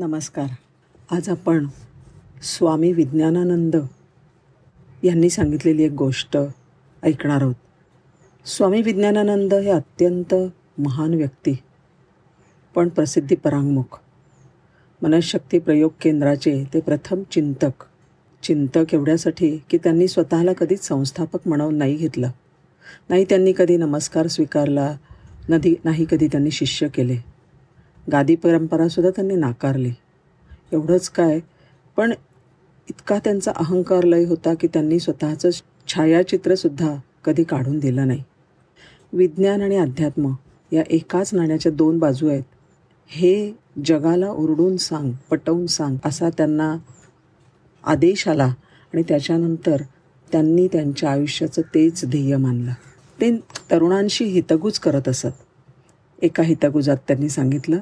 नमस्कार. आज आपण स्वामी विज्ञानानंद यांनी सांगितलेली एक गोष्ट ऐकणार आहोत. स्वामी विज्ञानानंद हे अत्यंत महान व्यक्ती पण प्रसिद्धी परांगमुख. मनशक्ती प्रयोग केंद्राचे ते प्रथम चिंतक चिंतक एवढ्यासाठी की त्यांनी स्वतःला कधीच संस्थापक म्हणून नाही घेतलं. नाही त्यांनी कधी नमस्कार स्वीकारला नदी नाही कधी त्यांनी शिष्य केले. गादी परंपरासुद्धा त्यांनी नाकारली. एवढंच काय पण इतका त्यांचा अहंकार लय होता की त्यांनी स्वतःचं छायाचित्रसुद्धा कधी काढून दिलं नाही. विज्ञान आणि अध्यात्म या एकाच नाण्याच्या दोन बाजू आहेत. हे जगाला ओरडून सांग पटवून सांग असा त्यांना आदेश आला आणि त्याच्यानंतर त्यांनी त्यांच्या आयुष्याचं तेच ध्येय मानलं. ते तरुणांशी हितगुज करत असत. एका हितगुजात त्यांनी सांगितलं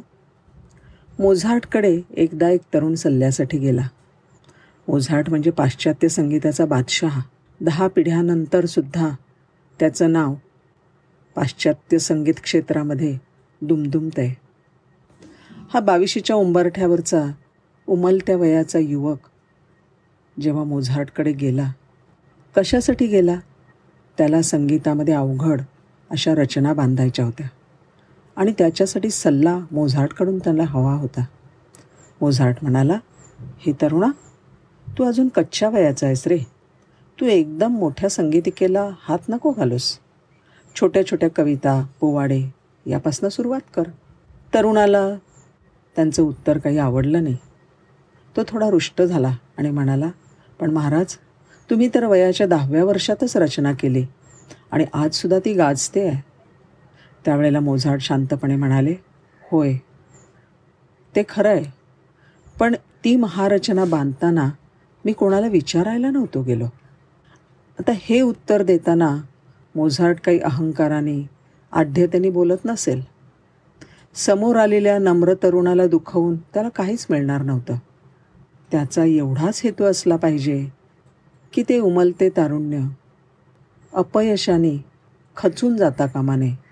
मोझार्टकडे एकदा एक तरुण सल्ल्यासाठी गेला. मोझार्ट म्हणजे पाश्चात्य संगीताचा बादशहा. दहा पिढ्यानंतरसुद्धा त्याचं नाव पाश्चात्य संगीत क्षेत्रामध्ये दुमदुमत आहे हा बावीशीच्या उंबरठ्यावरचा उमलत्या वयाचा युवक जेव्हा मोझार्टकडे गेला कशासाठी गेला? त्याला संगीतामध्ये अवघड अशा रचना बांधायच्या होत्या. आणि त्याच्यासाठी सल्ला मोझार्टकडून त्याला हवा होता. मोझार्ट म्हणाला हे तरुणा तू अजून कच्च्या वयाचा आहेस रे. तू एकदम मोठ्या संगीतिकेला हात नको घालूस. छोट्या छोट्या कविता पोवाडे यापासनं सुरुवात कर. तरुणाला त्यांचं उत्तर काही आवडलं नाही. तो थोडा रुष्ट झाला आणि म्हणाला पण महाराज तुम्ही तर वयाच्या दहाव्या वर्षातच रचना केली आणि आजसुद्धा ती गाजते आहे. त्यावेळेला मोझाट शांतपणे म्हणाले होय ते खरं आहे. पण ती महारचना बांधताना मी कोणाला विचारायला नव्हतो गेलो. आता हे उत्तर देताना मोझाट काही अहंकाराने आढ्यतेने बोलत नसेल. समोर आलेल्या नम्र तरुणाला दुखवून त्याला काहीच मिळणार नव्हतं. त्याचा एवढाच हेतू असला पाहिजे की ते उमलते तारुण्य अपयशाने खचून जाता कामाने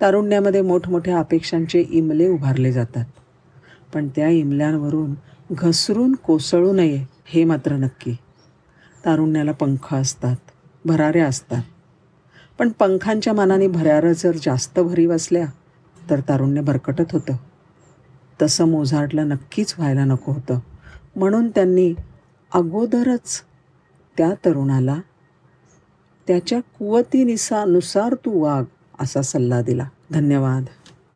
तारुण्यामध्ये मोठमोठ्या अपेक्षांचे इमले उभारले जातात. पण त्या इमल्यांवरून घसरून कोसळू नये हे मात्र नक्की. तारुण्याला पंख असतात भराऱ्या असतात. पण पंखांच्या मानाने भऱ्यारं जर जास्त भरीव असल्या तर तारुण्य भरकटत होतं. तसं मोझार्टला नक्कीच व्हायला नको होतं. म्हणून त्यांनी अगोदरच त्या तरुणाला त्याच्या कुवतीनिसानुसार तू वाघ असा सल्ला दिला. धन्यवाद.